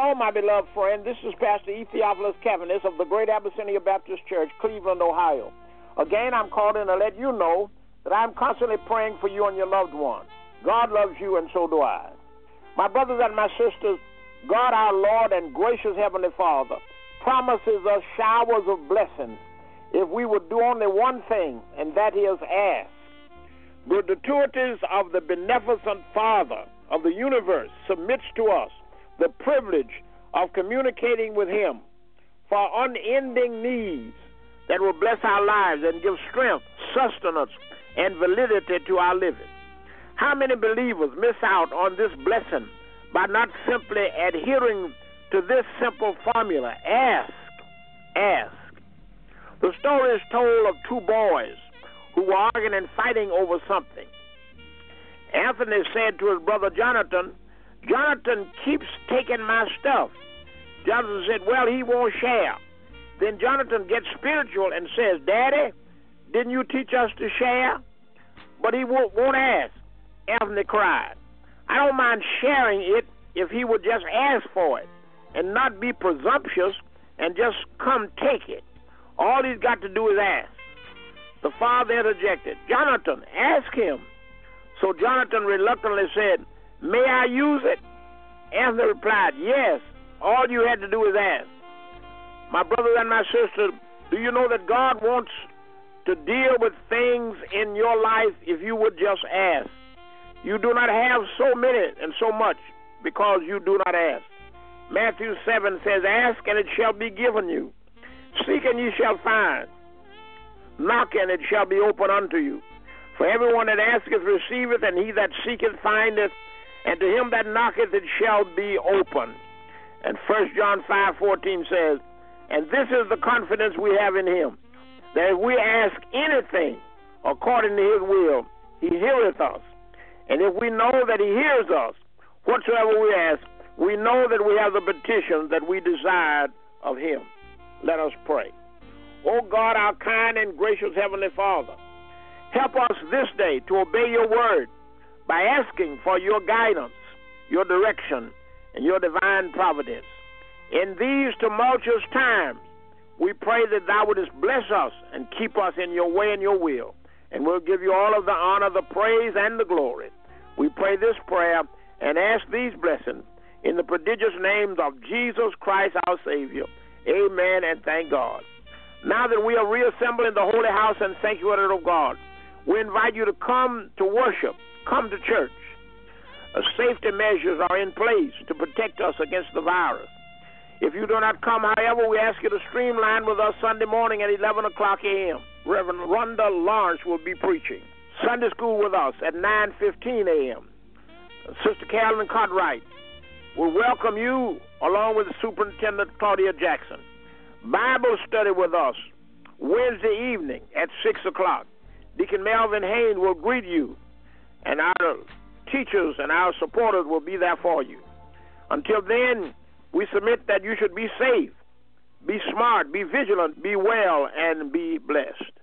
Hello, my beloved friend. This is Pastor E. Theophilus of the Greater Abyssinia Baptist Church, Cleveland, Ohio. Again, I'm calling to let you know that I'm constantly praying for you and your loved ones. God loves you, and so do I. My brothers and my sisters, God our Lord and gracious Heavenly Father promises us showers of blessings if we would do only one thing, and that is ask. The gratuities of the beneficent Father of the universe submits to us the privilege of communicating with Him for unending needs that will bless our lives and give strength, sustenance, and validity to our living. How many believers miss out on this blessing by not simply adhering to this simple formula ask, ask. The story is told of two boys who were arguing and fighting over something. Anthony said to his brother Jonathan, Jonathan keeps taking my stuff. Jonathan said, Well, he won't share. Then Jonathan gets spiritual and says, Daddy, didn't you teach us to share? But he won't, won't ask. Anthony cried. I don't mind sharing it if he would just ask for it and not be presumptuous and just come take it. All he's got to do is ask. The father interjected, Jonathan, ask him. So Jonathan reluctantly said, May I use it? Anthony replied, Yes. All you had to do is ask. My brother and my sister, do you know that God wants to deal with things in your life if you would just ask? You do not have so many and so much because you do not ask. Matthew 7 says, Ask and it shall be given you. Seek and ye shall find. Knock and it shall be opened unto you. For everyone that asketh receiveth, and he that seeketh findeth, and to him that knocketh it shall be open. And 1 John 5:14 says, And this is the confidence we have in him, that if we ask anything according to his will, he heareth us. And if we know that he hears us, whatsoever we ask, we know that we have the petition that we desired of him. Let us pray. O God, our kind and gracious Heavenly Father, help us this day to obey your word by asking for your guidance, your direction, and your divine providence. In these tumultuous times, we pray that thou wouldst bless us and keep us in your way and your will. And we'll give you all of the honor, the praise, and the glory. We pray this prayer and ask these blessings in the prodigious names of Jesus Christ our Savior. Amen and thank God. Now that we are reassembled in the holy house and sanctuary of God, we invite you to come to worship, come to church. Uh, safety measures are in place to protect us against the virus. If you do not come, however, we ask you to streamline with us Sunday morning at 11 o'clock a.m. Reverend Rhonda Lawrence will be preaching. Sunday school with us at 9:15 a.m. Sister Carolyn Cartwright will welcome you along with Superintendent Claudia Jackson. Bible study with us Wednesday evening at 6 o'clock. Deacon Melvin Hain will greet you, and our teachers and our supporters will be there for you. Until then, we submit that you should be safe, be smart, be vigilant, be well, and be blessed.